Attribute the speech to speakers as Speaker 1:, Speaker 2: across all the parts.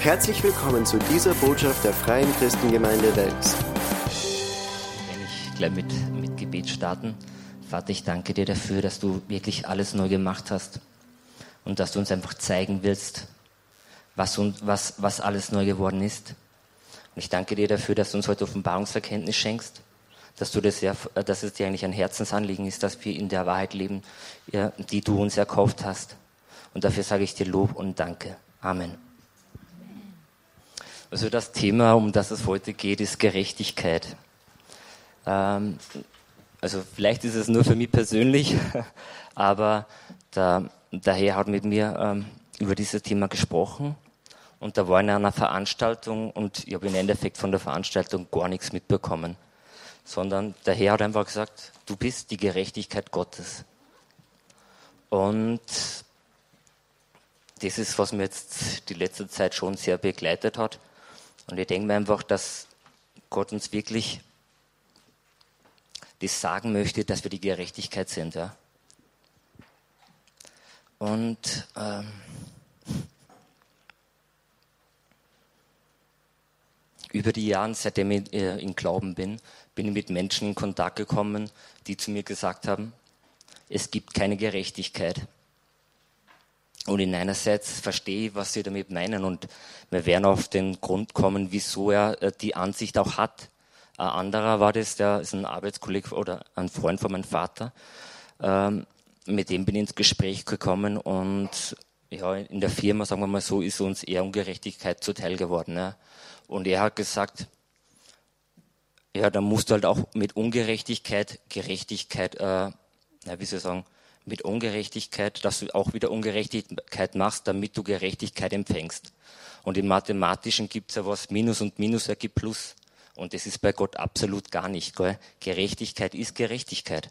Speaker 1: Herzlich willkommen zu dieser Botschaft der Freien Christengemeinde Wels.
Speaker 2: Wenn ich gleich mit, mit Gebet starten. Vater, ich danke dir dafür, dass du wirklich alles neu gemacht hast und dass du uns einfach zeigen willst, was, was, was alles neu geworden ist. Und ich danke dir dafür, dass du uns heute Offenbarungserkenntnis schenkst, dass, du das ja, dass es dir eigentlich ein Herzensanliegen ist, dass wir in der Wahrheit leben, die du uns erkauft hast. Und dafür sage ich dir Lob und Danke. Amen. Also das Thema, um das es heute geht, ist Gerechtigkeit. Ähm, also vielleicht ist es nur für mich persönlich, aber der, der Herr hat mit mir ähm, über dieses Thema gesprochen und da war in einer Veranstaltung und ich habe im Endeffekt von der Veranstaltung gar nichts mitbekommen, sondern der Herr hat einfach gesagt, du bist die Gerechtigkeit Gottes. Und das ist, was mir jetzt die letzte Zeit schon sehr begleitet hat. Und ich denke mir einfach, dass Gott uns wirklich das sagen möchte, dass wir die Gerechtigkeit sind. Ja? Und ähm, über die Jahre, seitdem ich äh, in Glauben bin, bin ich mit Menschen in Kontakt gekommen, die zu mir gesagt haben, es gibt keine Gerechtigkeit. Und in einerseits verstehe ich, was sie damit meinen und wir werden auf den Grund kommen, wieso er äh, die Ansicht auch hat. Ein anderer war das, der ist ein Arbeitskollege oder ein Freund von meinem Vater. Ähm, mit dem bin ich ins Gespräch gekommen und ja, in der Firma, sagen wir mal so, ist uns eher Ungerechtigkeit zuteil geworden. Ja. Und er hat gesagt, ja, da musst du halt auch mit Ungerechtigkeit, Gerechtigkeit, äh, ja, wie soll ich sagen, mit Ungerechtigkeit, dass du auch wieder Ungerechtigkeit machst, damit du Gerechtigkeit empfängst. Und im Mathematischen gibt es ja was, Minus und Minus ergibt Plus. Und das ist bei Gott absolut gar nicht. Gell? Gerechtigkeit ist Gerechtigkeit.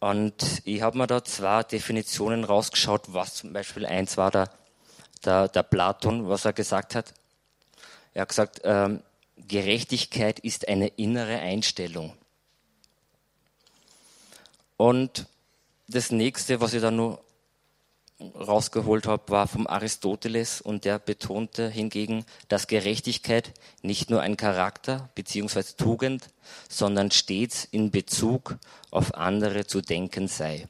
Speaker 2: Und ich habe mir da zwei Definitionen rausgeschaut, was zum Beispiel eins war der, der, der Platon, was er gesagt hat. Er hat gesagt, ähm, Gerechtigkeit ist eine innere Einstellung. Und das nächste, was ich da nur rausgeholt habe, war vom Aristoteles und der betonte hingegen, dass Gerechtigkeit nicht nur ein Charakter bzw. Tugend, sondern stets in Bezug auf andere zu denken sei.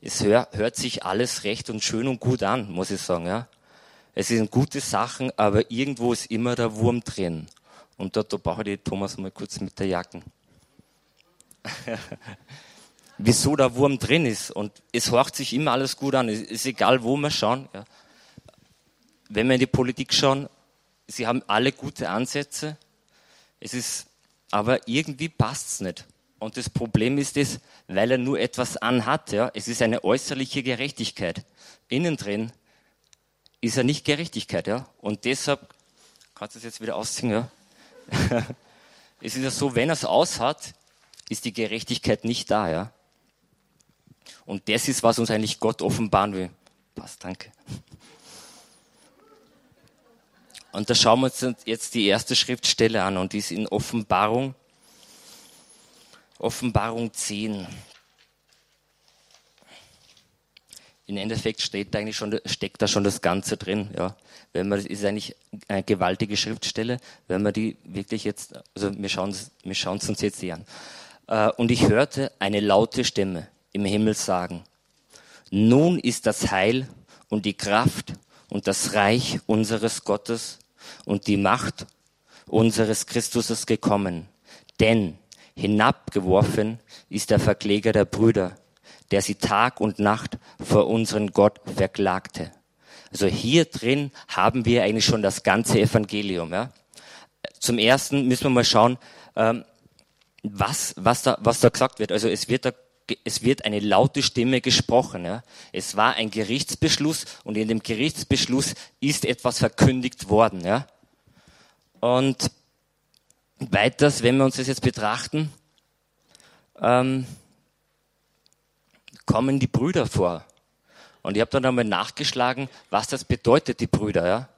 Speaker 2: Es hör, hört sich alles recht und schön und gut an, muss ich sagen. Ja. Es sind gute Sachen, aber irgendwo ist immer der Wurm drin. Und da, da brauche ich Thomas mal kurz mit der Jacken. wieso der Wurm drin ist. Und es horcht sich immer alles gut an. Es ist egal, wo wir schauen. Ja. Wenn wir in die Politik schauen, sie haben alle gute Ansätze. Es ist, aber irgendwie passt es nicht. Und das Problem ist es, weil er nur etwas anhat. Ja. Es ist eine äußerliche Gerechtigkeit. Innen drin ist er nicht Gerechtigkeit. Ja. Und deshalb, kannst du es jetzt wieder ausziehen, ja. es ist ja so, wenn er es aushat, ist die Gerechtigkeit nicht da, ja. Und das ist, was uns eigentlich Gott offenbaren will. Passt, danke. Und da schauen wir uns jetzt die erste Schriftstelle an und die ist in Offenbarung, Offenbarung 10. Im Endeffekt steht da eigentlich schon, steckt da schon das Ganze drin. Ja. Wenn man, das ist eigentlich eine gewaltige Schriftstelle, wenn man die wirklich jetzt, also wir schauen, wir schauen es uns jetzt hier an. Äh, und ich hörte eine laute Stimme im Himmel sagen, nun ist das Heil und die Kraft und das Reich unseres Gottes und die Macht unseres Christuses gekommen. Denn hinabgeworfen ist der Verkläger der Brüder, der sie Tag und Nacht vor unseren Gott verklagte. Also hier drin haben wir eigentlich schon das ganze Evangelium. Ja? Zum ersten müssen wir mal schauen, ähm, was, was, da, was da gesagt wird. Also es wird da es wird eine laute Stimme gesprochen. Ja. Es war ein Gerichtsbeschluss und in dem Gerichtsbeschluss ist etwas verkündigt worden. Ja. Und weiters, wenn wir uns das jetzt betrachten, ähm, kommen die Brüder vor. Und ich habe dann einmal nachgeschlagen, was das bedeutet, die Brüder. Ja.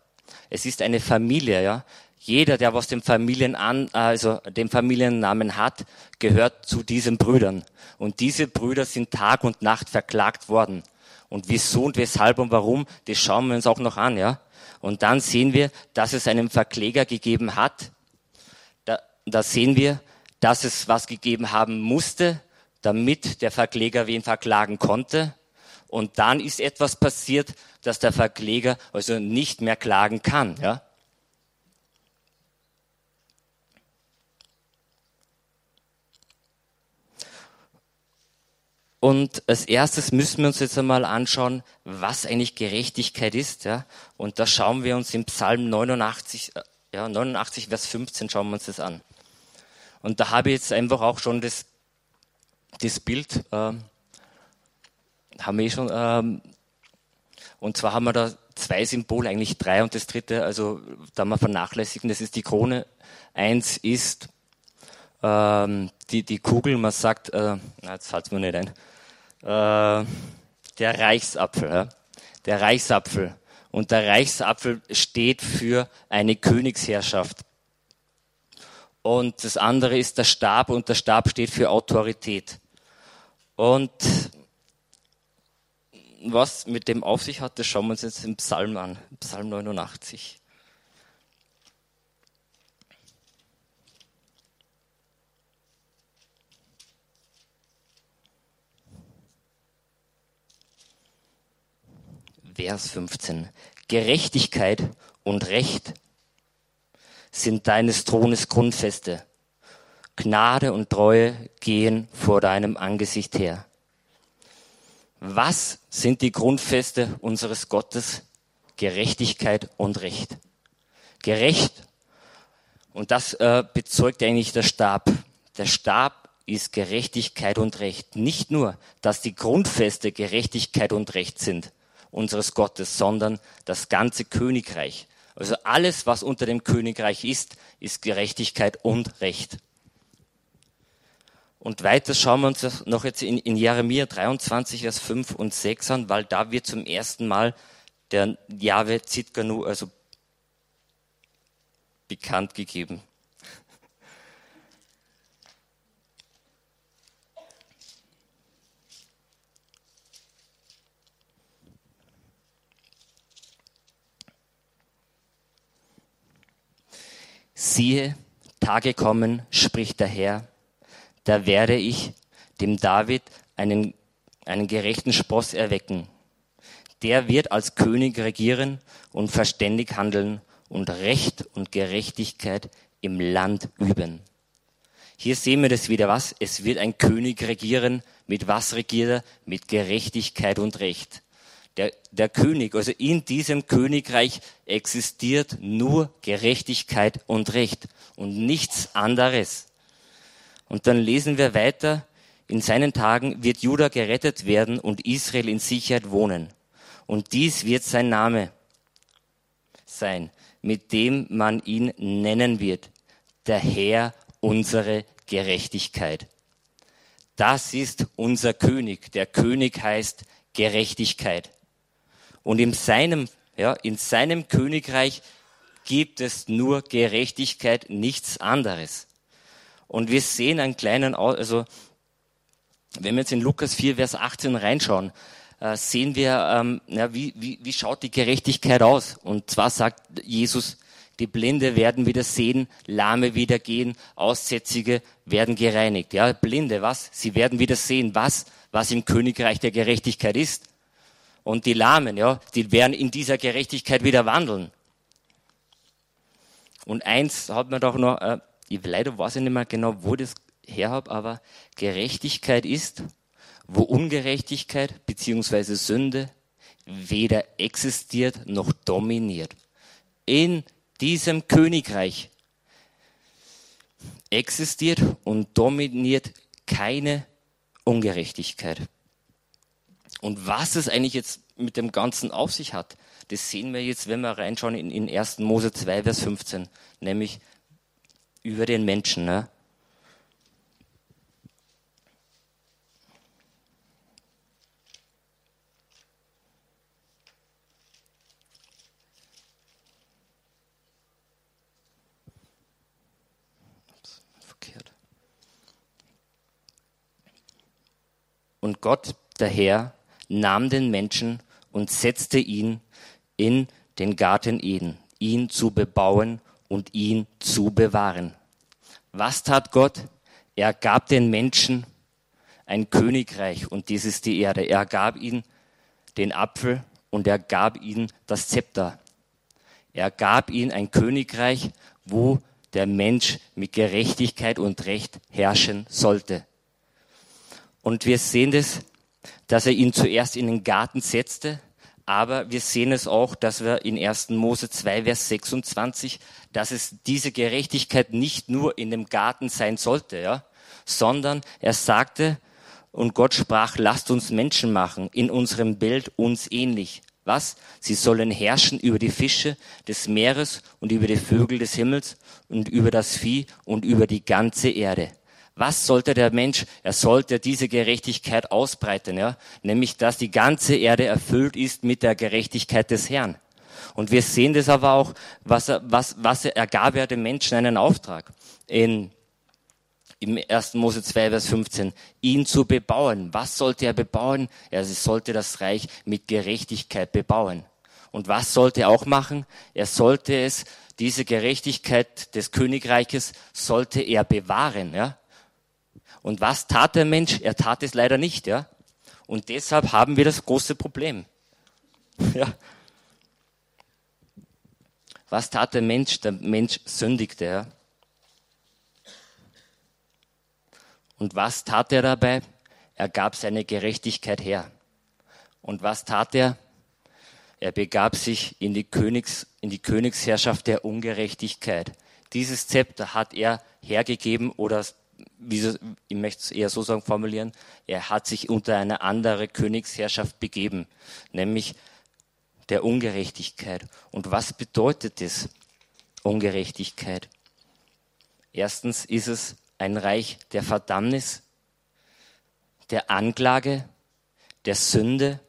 Speaker 2: Es ist eine Familie. Ja. Jeder, der was dem Familienan, also dem Familiennamen hat, gehört zu diesen Brüdern. Und diese Brüder sind Tag und Nacht verklagt worden. Und wieso und weshalb und warum, das schauen wir uns auch noch an, ja. Und dann sehen wir, dass es einen Verkläger gegeben hat. Da, da sehen wir, dass es was gegeben haben musste, damit der Verkläger wen verklagen konnte. Und dann ist etwas passiert, dass der Verkläger also nicht mehr klagen kann, ja. Und als erstes müssen wir uns jetzt einmal anschauen, was eigentlich Gerechtigkeit ist. Ja? Und da schauen wir uns im Psalm 89, äh, ja, 89, Vers 15 schauen wir uns das an. Und da habe ich jetzt einfach auch schon das, das Bild, äh, haben wir eh schon, äh, und zwar haben wir da zwei Symbole, eigentlich drei und das dritte, also da wir vernachlässigen, das ist die Krone. Eins ist ähm, die, die Kugel, man sagt, äh, na, jetzt fällt es mir nicht ein, äh, der Reichsapfel. Ja? Der Reichsapfel. Und der Reichsapfel steht für eine Königsherrschaft. Und das andere ist der Stab und der Stab steht für Autorität. Und was mit dem auf sich hat, das schauen wir uns jetzt im Psalm an. Psalm 89. Vers 15. Gerechtigkeit und Recht sind deines Thrones Grundfeste. Gnade und Treue gehen vor deinem Angesicht her. Was sind die Grundfeste unseres Gottes? Gerechtigkeit und Recht. Gerecht. Und das äh, bezeugt eigentlich der Stab. Der Stab ist Gerechtigkeit und Recht. Nicht nur, dass die Grundfeste Gerechtigkeit und Recht sind, unseres Gottes, sondern das ganze Königreich. Also alles, was unter dem Königreich ist, ist Gerechtigkeit und Recht. Und weiter schauen wir uns noch jetzt in, in Jeremia 23, Vers 5 und 6 an, weil da wird zum ersten Mal der Jahwe Zitkanu, also bekannt gegeben. Siehe, Tage kommen, spricht der Herr, da werde ich dem David einen, einen gerechten Spross erwecken. Der wird als König regieren und verständig handeln und Recht und Gerechtigkeit im Land üben. Hier sehen wir das wieder was. Es wird ein König regieren. Mit was regiert er? Mit Gerechtigkeit und Recht der, der König, also in diesem Königreich existiert nur Gerechtigkeit und Recht und nichts anderes. Und dann lesen wir weiter, in seinen Tagen wird Juda gerettet werden und Israel in Sicherheit wohnen. Und dies wird sein Name sein, mit dem man ihn nennen wird. Der Herr unsere Gerechtigkeit. Das ist unser König. Der König heißt Gerechtigkeit. Und in seinem, ja, in seinem Königreich gibt es nur Gerechtigkeit, nichts anderes. Und wir sehen einen kleinen, also wenn wir jetzt in Lukas 4, Vers 18 reinschauen, äh, sehen wir, ähm, ja, wie, wie, wie schaut die Gerechtigkeit aus? Und zwar sagt Jesus, die Blinde werden wieder sehen, Lahme wieder gehen, Aussätzige werden gereinigt. Ja, Blinde, was? Sie werden wieder sehen, was? Was im Königreich der Gerechtigkeit ist. Und die Lahmen, ja, die werden in dieser Gerechtigkeit wieder wandeln. Und eins hat man doch noch, äh, ich leider weiß ich nicht mehr genau, wo das her habe, aber Gerechtigkeit ist, wo Ungerechtigkeit beziehungsweise Sünde weder existiert noch dominiert. In diesem Königreich existiert und dominiert keine Ungerechtigkeit. Und was es eigentlich jetzt mit dem Ganzen auf sich hat, das sehen wir jetzt, wenn wir reinschauen in, in 1. Mose 2, Vers 15, nämlich über den Menschen. Ne? Und Gott, der Herr, nahm den Menschen und setzte ihn in den Garten Eden, ihn zu bebauen und ihn zu bewahren. Was tat Gott? Er gab den Menschen ein Königreich und dies ist die Erde. Er gab ihnen den Apfel und er gab ihnen das Zepter. Er gab ihnen ein Königreich, wo der Mensch mit Gerechtigkeit und Recht herrschen sollte. Und wir sehen das, dass er ihn zuerst in den Garten setzte, aber wir sehen es auch, dass wir in 1. Mose 2, Vers 26, dass es diese Gerechtigkeit nicht nur in dem Garten sein sollte, ja, sondern er sagte, und Gott sprach, lasst uns Menschen machen, in unserem Bild uns ähnlich. Was? Sie sollen herrschen über die Fische des Meeres und über die Vögel des Himmels und über das Vieh und über die ganze Erde. Was sollte der Mensch? Er sollte diese Gerechtigkeit ausbreiten, ja? Nämlich, dass die ganze Erde erfüllt ist mit der Gerechtigkeit des Herrn. Und wir sehen das aber auch, was er, was, was er, er gab ja dem Menschen einen Auftrag. In, im 1. Mose 2, Vers 15, ihn zu bebauen. Was sollte er bebauen? Er sollte das Reich mit Gerechtigkeit bebauen. Und was sollte er auch machen? Er sollte es, diese Gerechtigkeit des Königreiches sollte er bewahren, ja? Und was tat der Mensch? Er tat es leider nicht, ja. Und deshalb haben wir das große Problem. Ja. Was tat der Mensch? Der Mensch sündigte, ja. Und was tat er dabei? Er gab seine Gerechtigkeit her. Und was tat er? Er begab sich in die, Königs, in die Königsherrschaft der Ungerechtigkeit. Dieses Zepter hat er hergegeben oder wie ich möchte es eher so sagen, formulieren, er hat sich unter eine andere Königsherrschaft begeben, nämlich der Ungerechtigkeit. Und was bedeutet das, Ungerechtigkeit? Erstens ist es ein Reich der Verdammnis, der Anklage, der Sünde,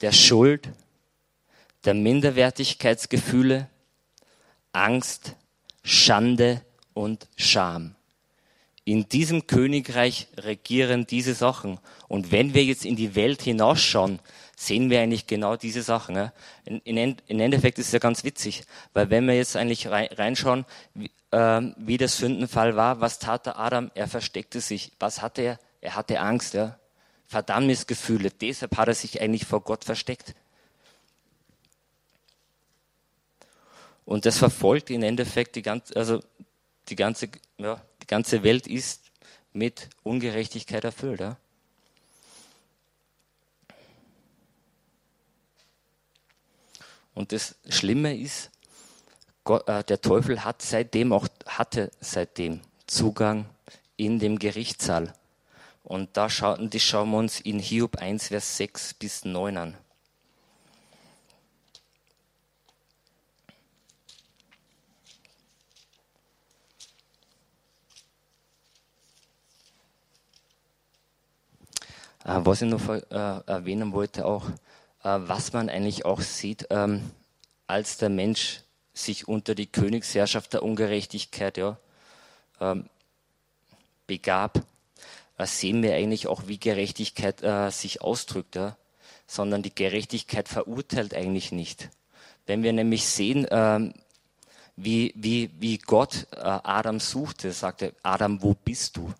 Speaker 2: der Schuld, der Minderwertigkeitsgefühle, Angst, Schande und Scham in diesem Königreich regieren diese Sachen. Und wenn wir jetzt in die Welt hinausschauen, sehen wir eigentlich genau diese Sachen. Ja. In, in, in Endeffekt ist es ja ganz witzig, weil wenn wir jetzt eigentlich reinschauen, wie, äh, wie der Sündenfall war, was tat der Adam? Er versteckte sich. Was hatte er? Er hatte Angst, ja. Verdammnisgefühle. Deshalb hat er sich eigentlich vor Gott versteckt. Und das verfolgt im Endeffekt die ganze, also die ganze, ja, die ganze Welt ist mit Ungerechtigkeit erfüllt. Ja? Und das Schlimme ist, Gott, äh, der Teufel hat seitdem auch, hatte seitdem Zugang in dem Gerichtssaal. Und da schauen, das schauen wir uns in Hiob 1, Vers 6 bis 9 an. Was ich noch äh, erwähnen wollte, auch, äh, was man eigentlich auch sieht, ähm, als der Mensch sich unter die Königsherrschaft der Ungerechtigkeit ja, ähm, begab, sehen wir eigentlich auch, wie Gerechtigkeit sich ausdrückt, ja? sondern die Gerechtigkeit verurteilt eigentlich nicht. Wenn wir nämlich sehen, ähm, wie, wie, wie Gott Adam suchte, sagte, Adam, wo bist du?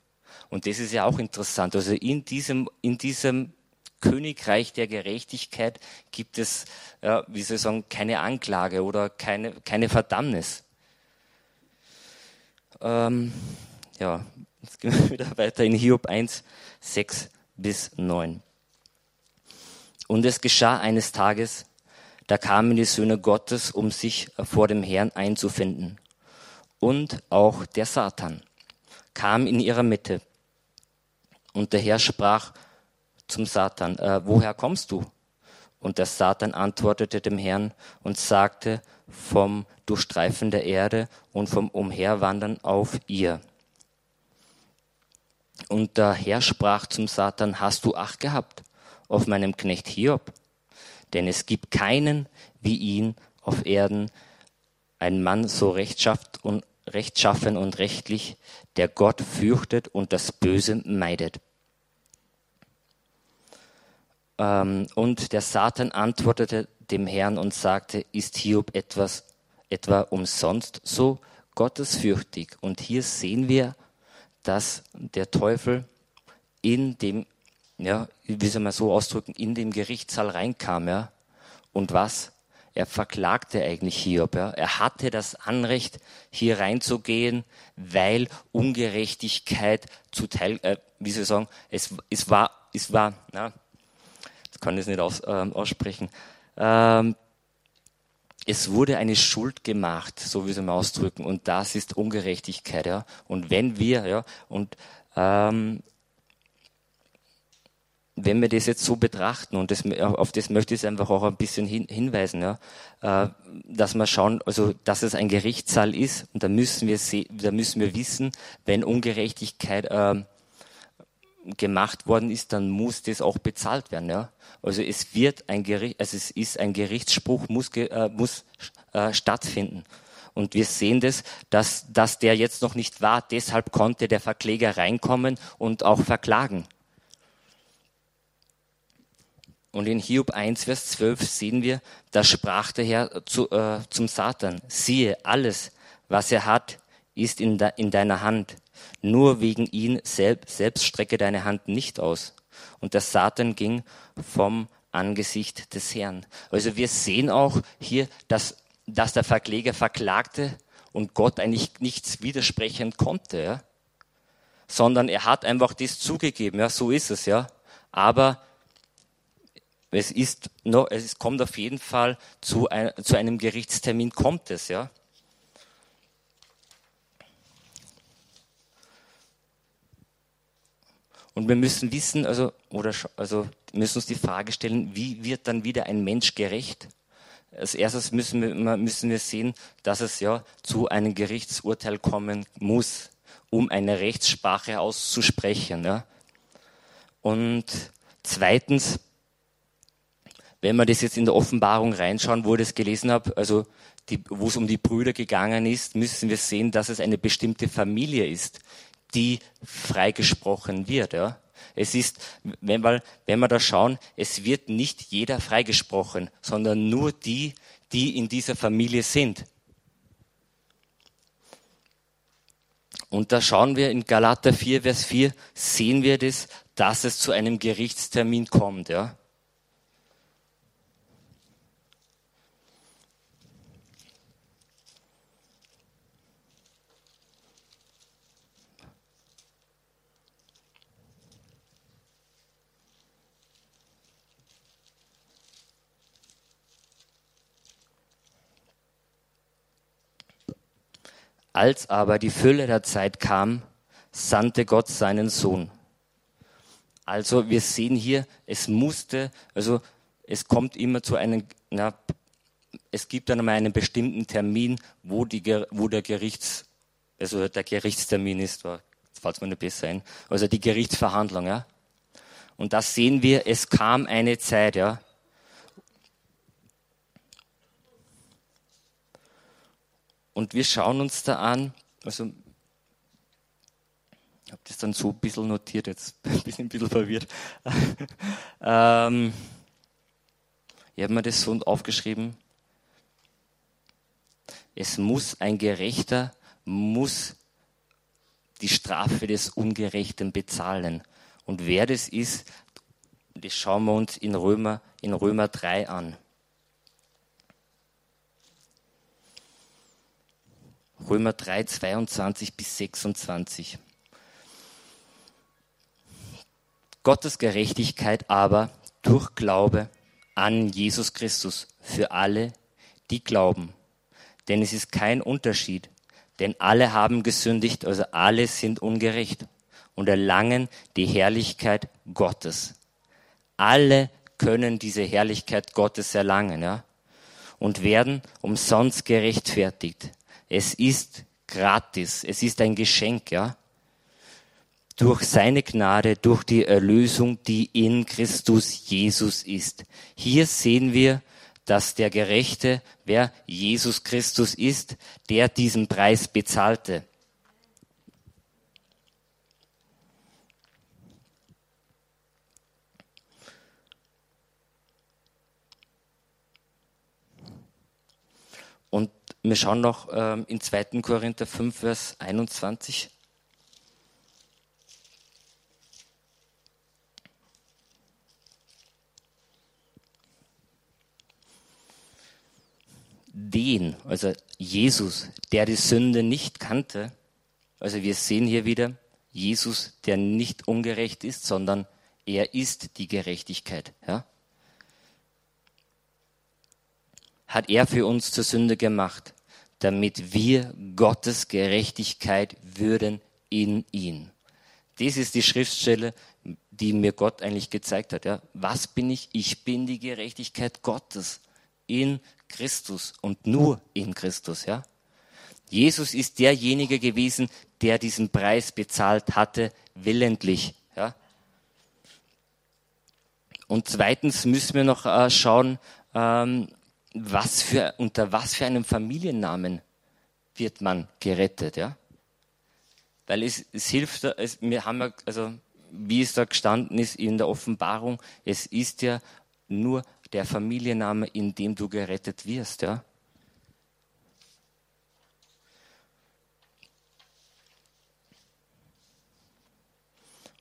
Speaker 2: Und das ist ja auch interessant. Also in diesem, in diesem Königreich der Gerechtigkeit gibt es, ja, wie soll ich sagen, keine Anklage oder keine, keine Verdammnis. Ähm, ja, jetzt gehen wir wieder weiter in Hiob 1, 6 bis 9. Und es geschah eines Tages, da kamen die Söhne Gottes, um sich vor dem Herrn einzufinden. Und auch der Satan kam in ihrer Mitte. Und der Herr sprach zum Satan, äh, woher kommst du? Und der Satan antwortete dem Herrn und sagte, vom Durchstreifen der Erde und vom Umherwandern auf ihr. Und der Herr sprach zum Satan, hast du Acht gehabt auf meinem Knecht Hiob? Denn es gibt keinen wie ihn auf Erden, ein Mann so rechtschaft und rechtschaffen und rechtlich, der Gott fürchtet und das Böse meidet. ähm, und der Satan antwortete dem Herrn und sagte, ist Hiob etwas, etwa umsonst so gottesfürchtig? Und hier sehen wir, dass der Teufel in dem, ja, wie soll man so ausdrücken, in den Gerichtssaal reinkam, ja. Und was? Er verklagte eigentlich Hiob, ja. Er hatte das Anrecht, hier reinzugehen, weil Ungerechtigkeit zuteil, äh, wie soll ich sagen, es, es war, es war, na, das kann ich nicht aus, äh, aussprechen, ähm, es wurde eine Schuld gemacht, so wie sie mal ausdrücken, und das ist Ungerechtigkeit, ja. Und wenn wir, ja, und ähm, wenn wir das jetzt so betrachten, und das, auf das möchte ich einfach auch ein bisschen hin, hinweisen, ja, äh, dass wir schauen, also dass es ein Gerichtssaal ist, und da müssen wir, da müssen wir wissen, wenn Ungerechtigkeit äh, gemacht worden ist, dann muss das auch bezahlt werden. Ja? Also es wird ein Gericht, also es ist ein Gerichtsspruch muss, äh, muss äh, stattfinden. Und wir sehen das, dass, dass der jetzt noch nicht war. Deshalb konnte der Verkläger reinkommen und auch verklagen. Und in Hiob 1, Vers 12 sehen wir, da sprach der Herr zu, äh, zum Satan, siehe, alles, was er hat, ist in, de, in deiner Hand. Nur wegen ihn selbst, selbst strecke deine Hand nicht aus. Und der Satan ging vom Angesicht des Herrn. Also wir sehen auch hier, dass, dass der Verkläger verklagte und Gott eigentlich nichts widersprechen konnte, ja? sondern er hat einfach das zugegeben, ja, so ist es, ja. Aber es ist noch, es kommt auf jeden Fall zu, ein, zu einem Gerichtstermin kommt es, ja. Und wir müssen wissen, also, oder, also, müssen uns die Frage stellen, wie wird dann wieder ein Mensch gerecht? Als erstes müssen wir, müssen wir sehen, dass es ja zu einem Gerichtsurteil kommen muss, um eine Rechtssprache auszusprechen. Ja. Und zweitens, wenn wir das jetzt in der Offenbarung reinschauen, wo ich das gelesen habe, also wo es um die Brüder gegangen ist, müssen wir sehen, dass es eine bestimmte Familie ist, die freigesprochen wird. Ja. Es ist, wenn wir, wenn wir da schauen, es wird nicht jeder freigesprochen, sondern nur die, die in dieser Familie sind. Und da schauen wir in Galater 4, Vers 4, sehen wir das, dass es zu einem Gerichtstermin kommt. Ja. Als aber die Fülle der Zeit kam, sandte Gott seinen Sohn. Also wir sehen hier, es musste, also es kommt immer zu einem, na, es gibt dann einmal einen bestimmten Termin, wo, die, wo der Gerichts, also der Gerichtstermin ist, falls man nicht besser ein, also die Gerichtsverhandlung, ja. Und da sehen wir, es kam eine Zeit, ja, Und wir schauen uns da an, also ich habe das dann so ein bisschen notiert, jetzt bin ich ein bisschen verwirrt. ähm, ich habe mir das so aufgeschrieben. Es muss ein Gerechter, muss die Strafe des Ungerechten bezahlen. Und wer das ist, das schauen wir uns in Römer, in Römer 3 an. Römer 3, 22 bis 26. Gottes Gerechtigkeit aber durch Glaube an Jesus Christus für alle, die glauben. Denn es ist kein Unterschied, denn alle haben gesündigt, also alle sind ungerecht und erlangen die Herrlichkeit Gottes. Alle können diese Herrlichkeit Gottes erlangen, ja, und werden umsonst gerechtfertigt es ist gratis. Es ist ein Geschenk, ja. Durch seine Gnade, durch die Erlösung, die in Christus Jesus ist. Hier sehen wir, dass der Gerechte, wer Jesus Christus ist, der diesen Preis bezahlte. Wir schauen noch ähm, in 2. Korinther 5, Vers 21. Den, also Jesus, der die Sünde nicht kannte, also wir sehen hier wieder Jesus, der nicht ungerecht ist, sondern er ist die Gerechtigkeit. Ja? Hat er für uns zur Sünde gemacht, damit wir Gottes Gerechtigkeit würden in ihn. Das ist die Schriftstelle, die mir Gott eigentlich gezeigt hat. Ja. Was bin ich? Ich bin die Gerechtigkeit Gottes in Christus und nur in Christus. Ja. Jesus ist derjenige gewesen, der diesen Preis bezahlt hatte, willentlich. Ja. Und zweitens müssen wir noch äh, schauen, ähm, was für, unter was für einem Familiennamen wird man gerettet, ja? Weil es, es hilft, es, wir haben ja, also, wie es da gestanden ist in der Offenbarung, es ist ja nur der Familienname, in dem du gerettet wirst, ja?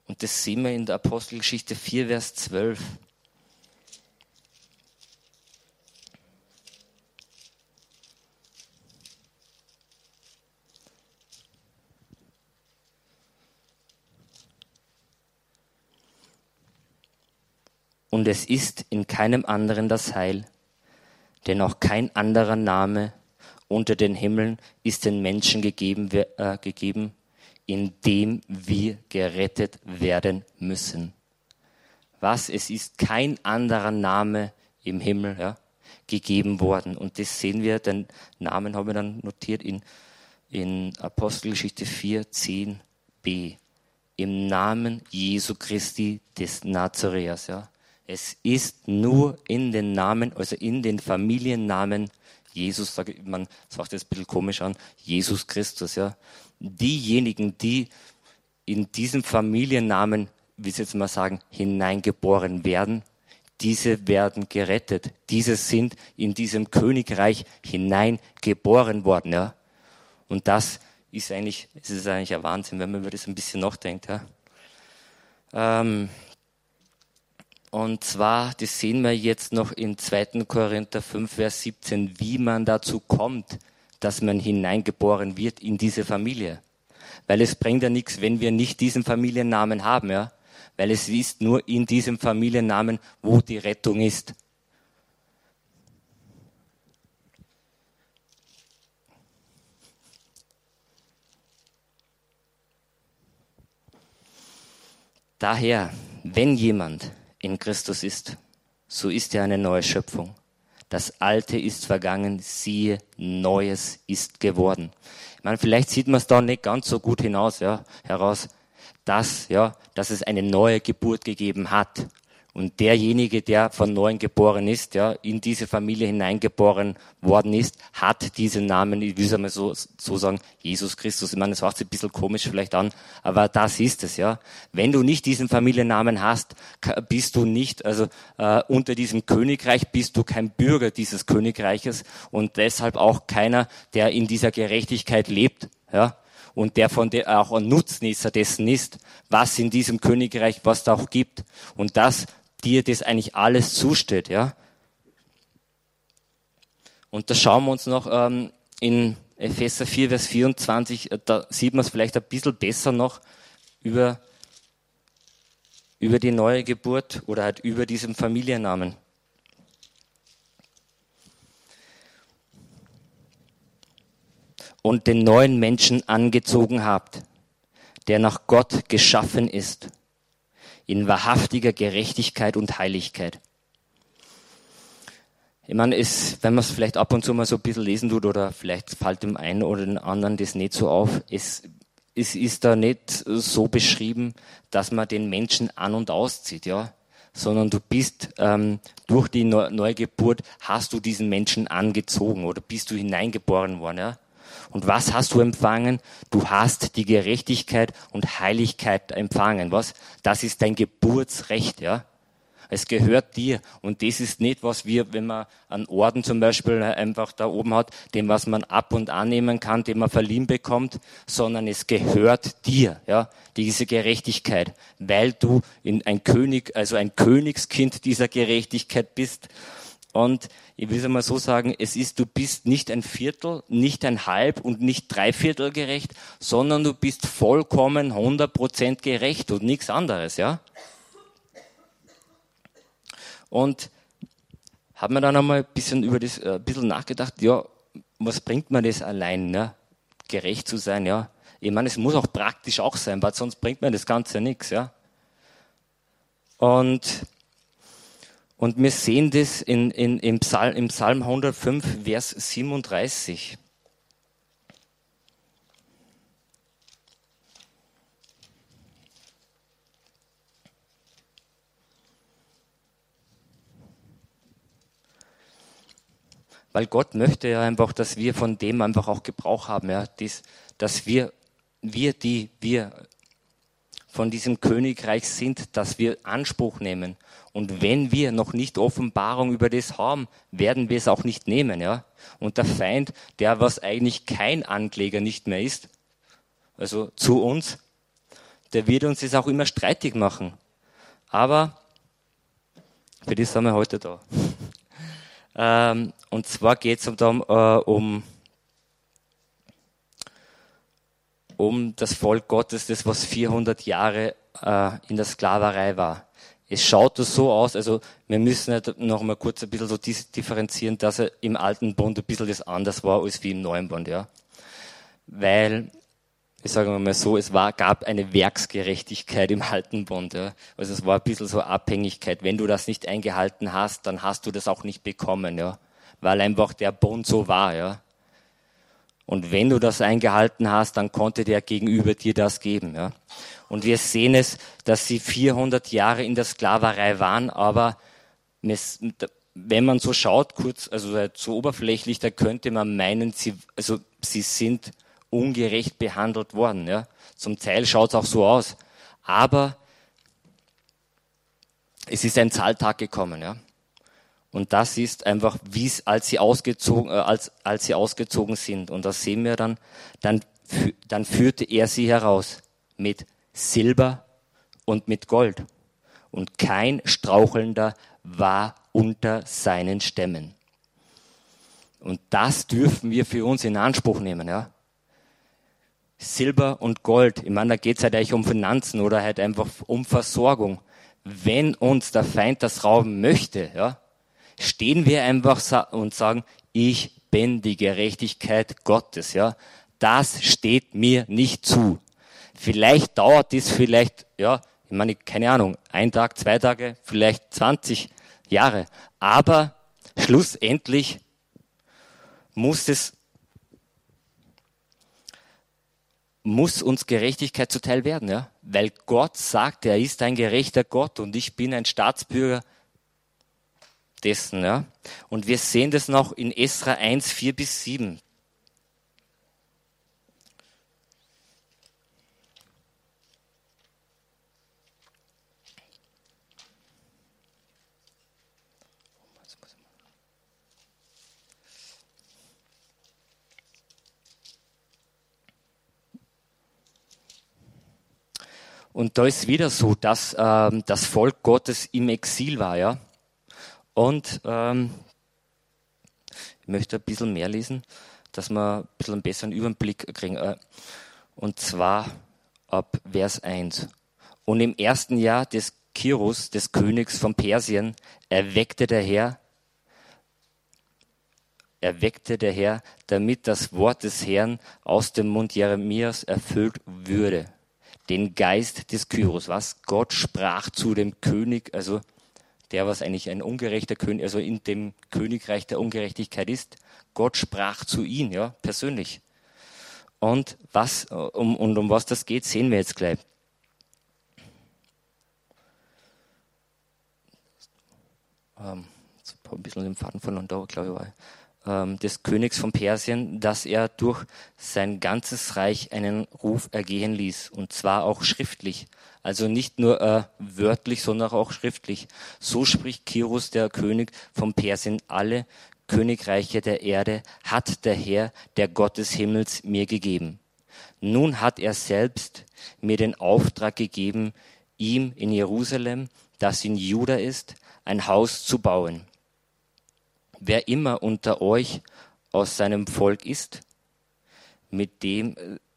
Speaker 2: Und das sehen wir in der Apostelgeschichte 4, Vers 12. und es ist in keinem anderen das Heil, denn auch kein anderer Name unter den Himmeln ist den Menschen gegeben, äh, gegeben, in dem wir gerettet werden müssen. Was? Es ist kein anderer Name im Himmel ja, gegeben worden. Und das sehen wir, den Namen haben wir dann notiert in, in Apostelgeschichte 4, 10b. Im Namen Jesu Christi des Nazareas. Ja. Es ist nur in den Namen, also in den Familiennamen Jesus, man sagt das ein bisschen komisch an, Jesus Christus, ja. Diejenigen, die in diesem Familiennamen, wie Sie jetzt mal sagen, hineingeboren werden, diese werden gerettet. Diese sind in diesem Königreich hineingeboren worden, ja. Und das ist eigentlich, es ist eigentlich ein Wahnsinn, wenn man über das ein bisschen nachdenkt, ja. Ähm, und zwar, das sehen wir jetzt noch in 2. Korinther 5, Vers 17, wie man dazu kommt, dass man hineingeboren wird in diese Familie. Weil es bringt ja nichts, wenn wir nicht diesen Familiennamen haben, ja. Weil es ist nur in diesem Familiennamen, wo die Rettung ist. Daher, wenn jemand in Christus ist, so ist er eine neue Schöpfung. Das Alte ist vergangen, siehe, Neues ist geworden. Ich meine, vielleicht sieht man es da nicht ganz so gut hinaus, ja, heraus, dass, ja, dass es eine neue Geburt gegeben hat. Und derjenige, der von neuem geboren ist, ja, in diese Familie hineingeboren worden ist, hat diesen Namen, ich will es so, so sagen, Jesus Christus. Ich meine, das hört sich ein bisschen komisch vielleicht an, aber das ist es, ja. Wenn du nicht diesen Familiennamen hast, bist du nicht, also äh, unter diesem Königreich bist du kein Bürger dieses Königreiches und deshalb auch keiner, der in dieser Gerechtigkeit lebt, ja und der von der auch ein Nutznießer dessen ist, was in diesem Königreich, was da auch gibt. Und das dir das eigentlich alles zusteht, ja. Und da schauen wir uns noch ähm, in Epheser 4, Vers 24, äh, da sieht man es vielleicht ein bisschen besser noch über, über die neue Geburt oder halt über diesen Familiennamen. Und den neuen Menschen angezogen habt, der nach Gott geschaffen ist in wahrhaftiger Gerechtigkeit und Heiligkeit. Ich meine, es, wenn man es vielleicht ab und zu mal so ein bisschen lesen tut oder vielleicht fällt dem einen oder den anderen das nicht so auf, es, es ist da nicht so beschrieben, dass man den Menschen an und auszieht, ja, sondern du bist ähm, durch die Neugeburt hast du diesen Menschen angezogen oder bist du hineingeboren worden, ja. Und was hast du empfangen? Du hast die Gerechtigkeit und Heiligkeit empfangen. Was? Das ist dein Geburtsrecht, ja. Es gehört dir. Und das ist nicht, was wir, wenn man einen Orden zum Beispiel einfach da oben hat, dem was man ab und annehmen kann, den man verliehen bekommt, sondern es gehört dir, ja, diese Gerechtigkeit, weil du in ein König, also ein Königskind dieser Gerechtigkeit bist. Und ich will es mal so sagen, es ist, du bist nicht ein Viertel, nicht ein Halb und nicht Dreiviertel gerecht, sondern du bist vollkommen 100% gerecht und nichts anderes, ja? Und habe mir dann einmal ein bisschen über das, äh, ein bisschen nachgedacht, ja, was bringt man das allein, ne? Gerecht zu sein, ja? Ich meine, es muss auch praktisch auch sein, weil sonst bringt man das Ganze nichts, ja? Und und wir sehen das in, in, im, Psalm, im Psalm 105, Vers 37. Weil Gott möchte ja einfach, dass wir von dem einfach auch Gebrauch haben, ja, dies, dass wir, wir, die wir von diesem Königreich sind, dass wir Anspruch nehmen. Und wenn wir noch nicht Offenbarung über das haben, werden wir es auch nicht nehmen, ja. Und der Feind, der was eigentlich kein Ankläger nicht mehr ist, also zu uns, der wird uns das auch immer streitig machen. Aber für das sind wir heute da. ähm, und zwar geht es um, äh, um um das Volk Gottes, das was 400 Jahre äh, in der Sklaverei war. Es schaut so aus, also wir müssen halt noch mal kurz ein bisschen so differenzieren, dass er im alten Bund ein bisschen das anders war als wie im neuen Bund, ja. Weil, ich sage mal so, es war, gab eine Werksgerechtigkeit im alten Bund, ja. Also es war ein bisschen so Abhängigkeit. Wenn du das nicht eingehalten hast, dann hast du das auch nicht bekommen, ja. Weil einfach der Bund so war, ja. Und wenn du das eingehalten hast, dann konnte der gegenüber dir das geben. Ja. Und wir sehen es, dass sie 400 Jahre in der Sklaverei waren, aber wenn man so schaut, kurz, also so oberflächlich, da könnte man meinen, sie, also sie sind ungerecht behandelt worden. Ja. Zum Teil schaut es auch so aus. Aber es ist ein Zahltag gekommen. Ja. Und das ist einfach, wie es, als sie ausgezogen, äh, als, als sie ausgezogen sind. Und das sehen wir dann, dann, dann führte er sie heraus mit Silber und mit Gold. Und kein Strauchelnder war unter seinen Stämmen. Und das dürfen wir für uns in Anspruch nehmen, ja. Silber und Gold. Ich meine, da geht es halt eigentlich um Finanzen oder halt einfach um Versorgung. Wenn uns der Feind das rauben möchte, ja, stehen wir einfach und sagen, ich bin die Gerechtigkeit Gottes, ja. Das steht mir nicht zu. Vielleicht dauert dies vielleicht, ja, ich meine, keine Ahnung, ein Tag, zwei Tage, vielleicht 20 Jahre. Aber schlussendlich muss es, muss uns Gerechtigkeit zuteil werden, ja. Weil Gott sagt, er ist ein gerechter Gott und ich bin ein Staatsbürger dessen. Ja? Und wir sehen das noch in Esra 1, 4 bis 7. Und da ist wieder so, dass ähm, das Volk Gottes im Exil war, ja. Und ähm, ich möchte ein bisschen mehr lesen, dass wir ein bisschen einen besseren Überblick kriegen. Äh, und zwar ab Vers 1. Und im ersten Jahr des Kirus, des Königs von Persien, erweckte der Herr, erweckte der Herr, damit das Wort des Herrn aus dem Mund Jeremias erfüllt würde. Den Geist des Kyros, was Gott sprach zu dem König, also der was eigentlich ein ungerechter König, also in dem Königreich der Ungerechtigkeit ist. Gott sprach zu ihm, ja, persönlich. Und was, um, und um was das geht, sehen wir jetzt gleich. Ähm, jetzt ein bisschen den Faden verloren, da glaube ich war. ähm, des Königs von Persien, dass er durch sein ganzes Reich einen Ruf ergehen ließ, und zwar auch schriftlich. Also nicht nur äh, wörtlich, sondern auch schriftlich. So spricht Kirus, der König von Persien, alle Königreiche der Erde hat der Herr, der Gott des Himmels, mir gegeben. Nun hat er selbst mir den Auftrag gegeben, ihm in Jerusalem, das in Juda ist, ein Haus zu bauen. Wer immer unter euch aus seinem Volk ist, mit dem,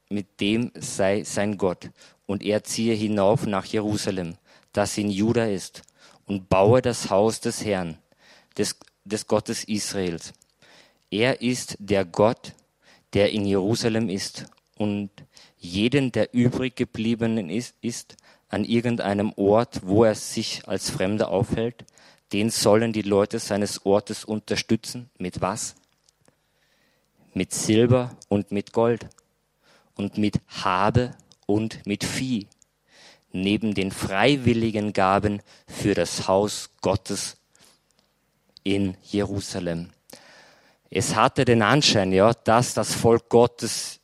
Speaker 2: mit dem sei sein Gott. Und er ziehe hinauf nach Jerusalem, das in Juda ist, und baue das Haus des Herrn, des, des Gottes Israels. Er ist der Gott, der in Jerusalem ist, und jeden, der übrig geblieben ist, ist an irgendeinem Ort, wo er sich als Fremder aufhält, den sollen die Leute seines Ortes unterstützen. Mit was? Mit Silber und mit Gold und mit Habe und mit Vieh, neben den freiwilligen Gaben für das Haus Gottes in Jerusalem. Es hatte den Anschein, ja, dass das Volk Gottes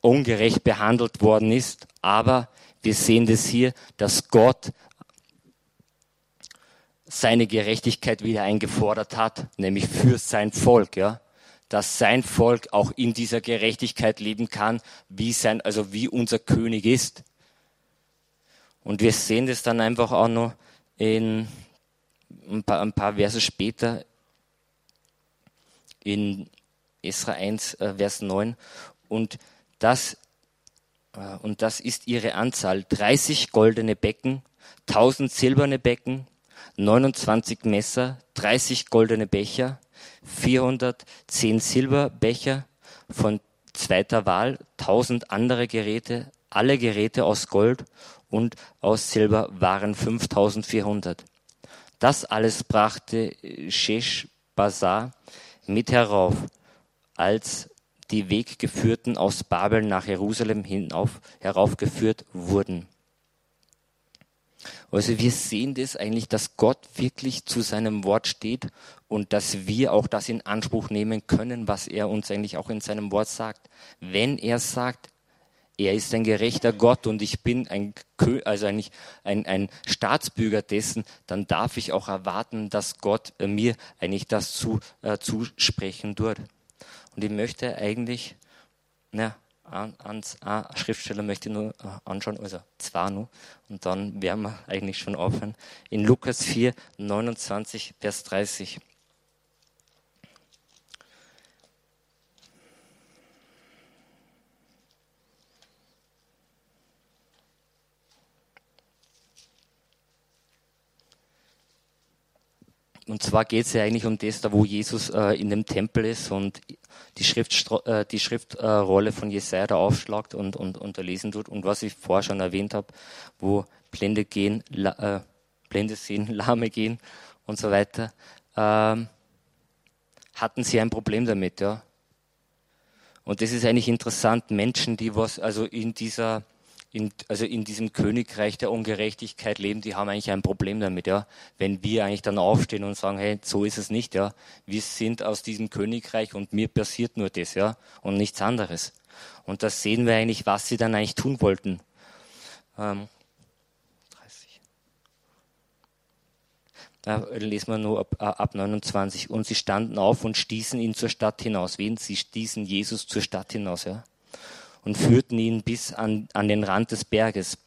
Speaker 2: ungerecht behandelt worden ist, aber wir sehen das hier, dass Gott seine Gerechtigkeit wieder eingefordert hat, nämlich für sein Volk, ja, dass sein Volk auch in dieser Gerechtigkeit leben kann, wie sein, also wie unser König ist. Und wir sehen das dann einfach auch noch in ein paar, ein paar Verse später in Esra 1, äh, Vers 9. Und das, äh, und das ist ihre Anzahl. 30 goldene Becken, 1000 silberne Becken, 29 Messer, 30 goldene Becher, 410 Silberbecher von zweiter Wahl, 1000 andere Geräte, alle Geräte aus Gold und aus Silber waren 5400. Das alles brachte Shesh Bazar mit herauf, als die Weggeführten aus Babel nach Jerusalem hinauf, heraufgeführt wurden. Also wir sehen das eigentlich, dass Gott wirklich zu seinem Wort steht und dass wir auch das in Anspruch nehmen können, was er uns eigentlich auch in seinem Wort sagt. Wenn er sagt, er ist ein gerechter Gott und ich bin ein, also eigentlich ein, ein Staatsbürger dessen, dann darf ich auch erwarten, dass Gott mir eigentlich das zu, äh, zusprechen wird. Und ich möchte eigentlich, na, ans eine Schriftsteller möchte ich nur äh, anschauen, also zwei nur, und dann werden wir eigentlich schon aufhören. In Lukas 4, 29, Vers 30. Und zwar geht es ja eigentlich um das, da wo Jesus äh, in dem Tempel ist und die, Schrift, äh, die Schriftrolle von Jesaja da aufschlagt und, und, und lesen tut. Und was ich vorher schon erwähnt habe, wo Blinde gehen, la, äh, Blinde sehen, Lahme gehen und so weiter, ähm, hatten sie ein Problem damit, ja. Und das ist eigentlich interessant, Menschen, die was, also in dieser in, also in diesem Königreich der Ungerechtigkeit leben, die haben eigentlich ein Problem damit, ja. Wenn wir eigentlich dann aufstehen und sagen, hey, so ist es nicht, ja. Wir sind aus diesem Königreich und mir passiert nur das, ja, und nichts anderes. Und da sehen wir eigentlich, was sie dann eigentlich tun wollten. Ähm, 30. Da lesen wir nur ab, ab 29. Und sie standen auf und stießen ihn zur Stadt hinaus. Wen? Sie stießen Jesus zur Stadt hinaus, ja und führten ihn bis an, an den Rand des Berges,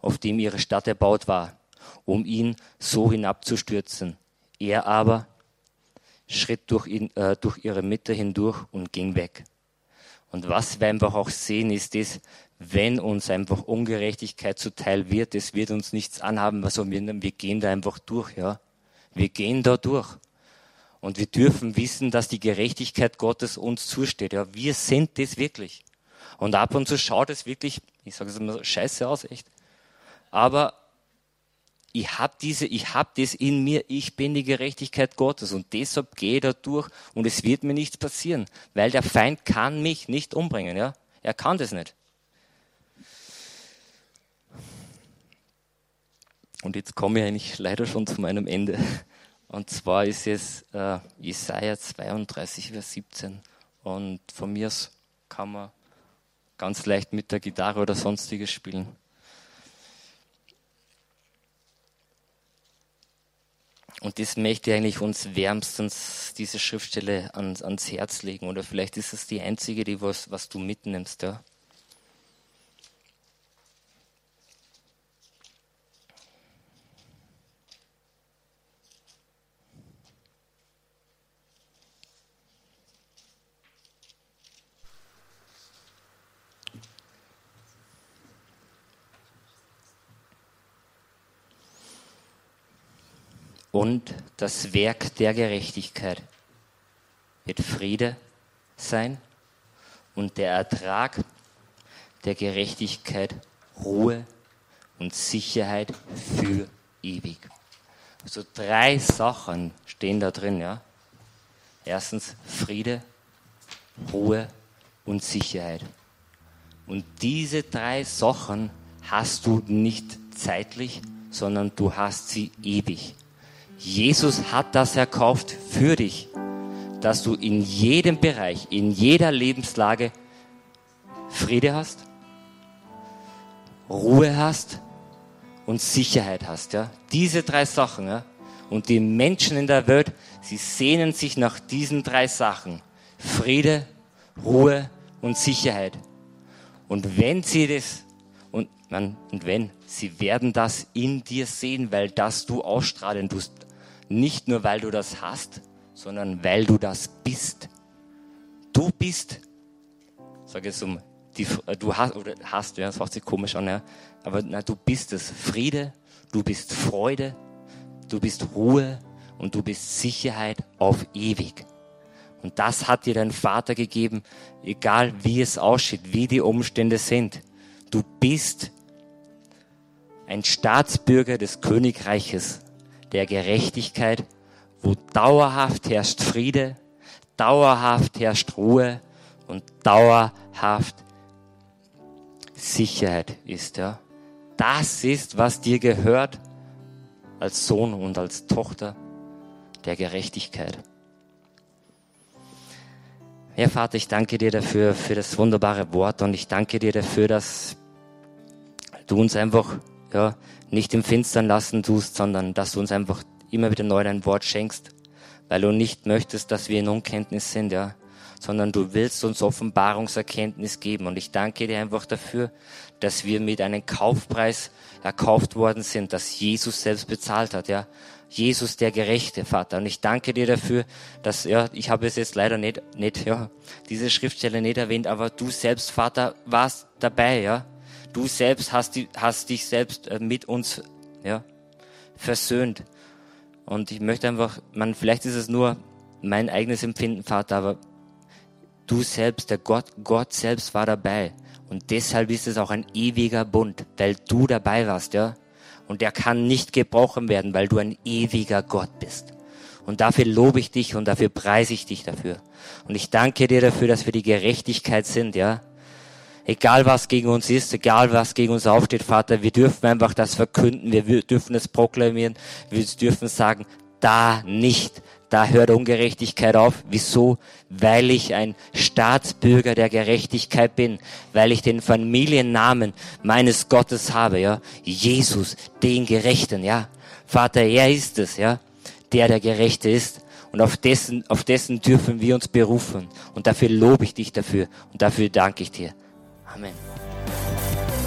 Speaker 2: auf dem ihre Stadt erbaut war, um ihn so hinabzustürzen. Er aber schritt durch, ihn, äh, durch ihre Mitte hindurch und ging weg. Und was wir einfach auch sehen, ist das, wenn uns einfach Ungerechtigkeit zuteil wird, es wird uns nichts anhaben, also wir, wir gehen da einfach durch, ja. Wir gehen da durch. Und wir dürfen wissen, dass die Gerechtigkeit Gottes uns zusteht. Ja, wir sind das wirklich. Und ab und zu schaut es wirklich, ich sage es immer scheiße aus, echt. Aber ich habe diese, ich habe das in mir, ich bin die Gerechtigkeit Gottes und deshalb gehe ich da durch und es wird mir nichts passieren, weil der Feind kann mich nicht umbringen, ja. Er kann das nicht. Und jetzt komme ich eigentlich leider schon zu meinem Ende. Und zwar ist es äh, Jesaja 32, Vers 17. Und von mir aus kann man ganz leicht mit der Gitarre oder sonstiges spielen. Und das möchte ich eigentlich uns wärmstens diese Schriftstelle ans, ans Herz legen. Oder vielleicht ist es die einzige, die was, was du mitnimmst. Ja. Und das Werk der Gerechtigkeit wird Friede sein und der Ertrag der Gerechtigkeit Ruhe und Sicherheit für ewig. Also drei Sachen stehen da drin, ja. Erstens Friede, Ruhe und Sicherheit. Und diese drei Sachen hast du nicht zeitlich, sondern du hast sie ewig. Jesus hat das erkauft für dich, dass du in jedem Bereich, in jeder Lebenslage Friede hast, Ruhe hast und Sicherheit hast. Ja? Diese drei Sachen. Ja? Und die Menschen in der Welt, sie sehnen sich nach diesen drei Sachen. Friede, Ruhe und Sicherheit. Und wenn sie das, und, und wenn, sie werden das in dir sehen, weil das du ausstrahlen tust. Nicht nur, weil du das hast, sondern weil du das bist. Du bist, sag jetzt um, die, äh, du hast, oder hast, ja, das macht sich komisch an, ja, aber na, du bist es. Friede, du bist Freude, du bist Ruhe und du bist Sicherheit auf ewig. Und das hat dir dein Vater gegeben, egal wie es aussieht, wie die Umstände sind. Du bist ein Staatsbürger des Königreiches der Gerechtigkeit, wo dauerhaft herrscht Friede, dauerhaft herrscht Ruhe und dauerhaft Sicherheit ist. Ja. Das ist, was dir gehört als Sohn und als Tochter der Gerechtigkeit. Ja, Vater, ich danke dir dafür, für das wunderbare Wort und ich danke dir dafür, dass du uns einfach ja, nicht im Finstern lassen tust, sondern dass du uns einfach immer wieder neu dein Wort schenkst, weil du nicht möchtest, dass wir in Unkenntnis sind, ja, sondern du willst uns Offenbarungserkenntnis geben. Und ich danke dir einfach dafür, dass wir mit einem Kaufpreis erkauft worden sind, dass Jesus selbst bezahlt hat, ja. Jesus der gerechte Vater. Und ich danke dir dafür, dass, ja, ich habe es jetzt leider nicht, nicht, ja, diese Schriftstelle nicht erwähnt, aber du selbst, Vater, warst dabei, ja Du selbst hast, die, hast dich selbst äh, mit uns ja, versöhnt. Und ich möchte einfach, man, vielleicht ist es nur mein eigenes Empfinden, Vater, aber du selbst, der Gott, Gott selbst war dabei. Und deshalb ist es auch ein ewiger Bund, weil du dabei warst, ja. Und der kann nicht gebrochen werden, weil du ein ewiger Gott bist. Und dafür lobe ich dich und dafür preise ich dich dafür. Und ich danke dir dafür, dass wir die Gerechtigkeit sind, ja egal was gegen uns ist, egal was gegen uns aufsteht, Vater, wir dürfen einfach das verkünden, wir dürfen es proklamieren, wir dürfen sagen, da nicht, da hört Ungerechtigkeit auf. Wieso? Weil ich ein Staatsbürger der Gerechtigkeit bin, weil ich den Familiennamen meines Gottes habe, ja. Jesus, den Gerechten, ja. Vater, er ist es, ja. Der, der Gerechte ist. Und auf dessen, auf dessen dürfen wir uns berufen. Und dafür lobe ich dich dafür. Und dafür danke ich dir. Amen.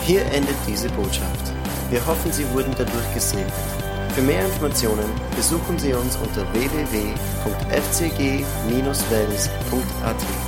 Speaker 1: Hier endet diese Botschaft. Wir hoffen, Sie wurden dadurch gesegnet. Für mehr Informationen besuchen Sie uns unter www.fcg-wells.at.